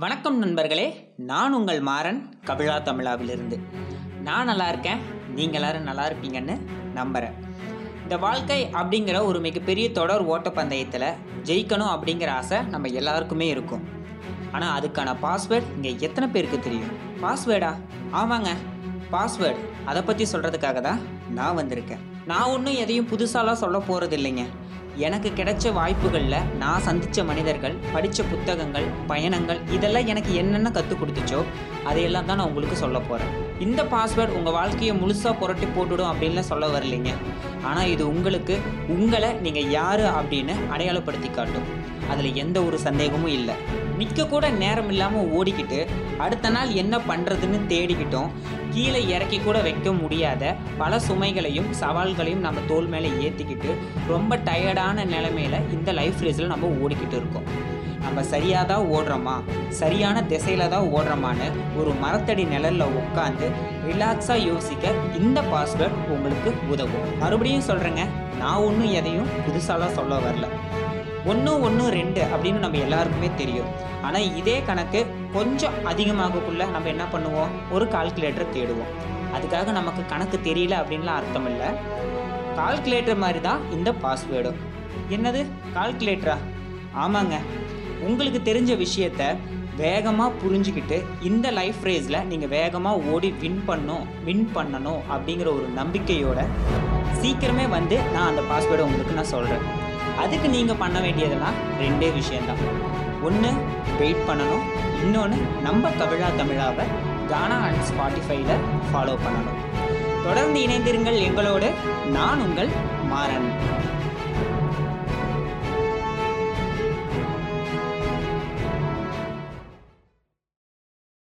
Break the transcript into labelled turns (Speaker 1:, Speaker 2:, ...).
Speaker 1: வணக்கம் நண்பர்களே நான் உங்கள் மாறன் கபிலா தமிழாவிலிருந்து. நான் நல்லா இருக்கேன். நீங்கள் எல்லாரும் நல்லா இருப்பீங்கன்னு நம்புகிறேன் இந்த வாழ்க்கை அப்படிங்கிற ஒரு மிகப்பெரிய தொடர் ஓட்டப்பந்தயத்தில் ஜெயிக்கணும் அப்படிங்கிற ஆசை நம்ம எல்லாருக்குமே இருக்கும். ஆனால் அதுக்கான பாஸ்வேர்டு இங்கே எத்தனை பேருக்கு தெரியும்? பாஸ்வேர்டா? ஆமாங்க. பாஸ்வேர்டு. அதை பற்றி சொல்கிறதுக்காக தான் நான் வந்திருக்கேன். நான் ஒன்றும் எதையும் புதுசாலாம் சொல்ல போகிறது இல்லைங்க எனக்கு கிடைச்ச வாய்ப்புகளில் நான் சந்தித்த மனிதர்கள் படித்த புத்தகங்கள் பயணங்கள் இதெல்லாம் எனக்கு என்னென்ன கற்றுக் கொடுத்துச்சோ அதையெல்லாம் தான் நான் உங்களுக்கு சொல்ல போகிறேன் இந்த பாஸ்வேர்டு உங்கள் வாழ்க்கையை முழுசாக புரட்டி போட்டுடும் அப்படின்லாம் சொல்ல வரலைங்க. ஆனால் இது உங்களுக்கு உங்களை நீங்கள் யார் அப்படின்னு அடையாளப்படுத்தி காட்டும். அதில் எந்த ஒரு சந்தேகமும் இல்லை. நிற்க கூட நேரம் இல்லாமல் ஓடிக்கிட்டு அடுத்த நாள் என்ன பண்ணுறதுன்னு தேடிக்கிட்டோம். கீழே இறக்கி கூட வைக்க முடியாத பல சுமைகளையும் சவால்களையும் நம்ம தோல் மேலே ஏற்றிக்கிட்டு ரொம்ப டயர்டான நிலமையில இந்த லைஃப் ரேஸில் நம்ம ஓடிக்கிட்டு இருக்கோம். நம்ம சரியாக தான் ஓடுறோமா? சரியான திசையில தான் ஓடுறோமான்னு ஒரு மரத்தடி நிழலில் உட்காந்து ரிலாக்ஸாக யோசிக்க இந்த பாஸ்வேர்ட் உங்களுக்கு உதவும். மறுபடியும் சொல்கிறேங்க நான் ஒன்றும் எதையும் புதுசாலாம் சொல்ல வரல. ஒன்று ஒன்று ரெண்டு அப்படின்னு நம்ம எல்லாருக்குமே தெரியும். ஆனால் இதே கணக்கு கொஞ்சம் அதிகமாகக்குள்ள நம்ம என்ன பண்ணுவோம்? ஒரு கால்குலேட்டர் தேடுவோம். அதுக்காக நமக்கு கணக்கு தெரியல அப்படின்லாம் அர்த்தம் இல்லை கால்குலேட்டர் மாதிரி தான் இந்த பாஸ்வேர்டும் என்னது? கால்குலேட்டரா ஆமாங்க. உங்களுக்கு தெரிஞ்ச விஷயத்த வேகமாக புரிஞ்சுக்கிட்டு இந்த லைஃப் ரேஸில் நீங்கள் வேகமாக ஓடி வின் பண்ணும் வின் பண்ணணும் அப்படிங்கிற ஒரு நம்பிக்கையோட சீக்கிரமே வந்து நான் அந்த பாஸ்வேர்டை உங்களுக்கு நான் சொல்கிறேன் அதுக்கு நீங்கள் பண்ண வேண்டியதெல்லாம் ரெண்டே விஷயம்தான். ஒன்று வெயிட் பண்ணணும். இன்னொன்று நம்ம கவிழா தமிழாவை கானா அண்ட் ஸ்பாட்டிஃபைல ஃபாலோ பண்ணணும். தொடர்ந்து இணைந்திருங்கள் எங்களோடு. நான் உங்கள் மாறன்.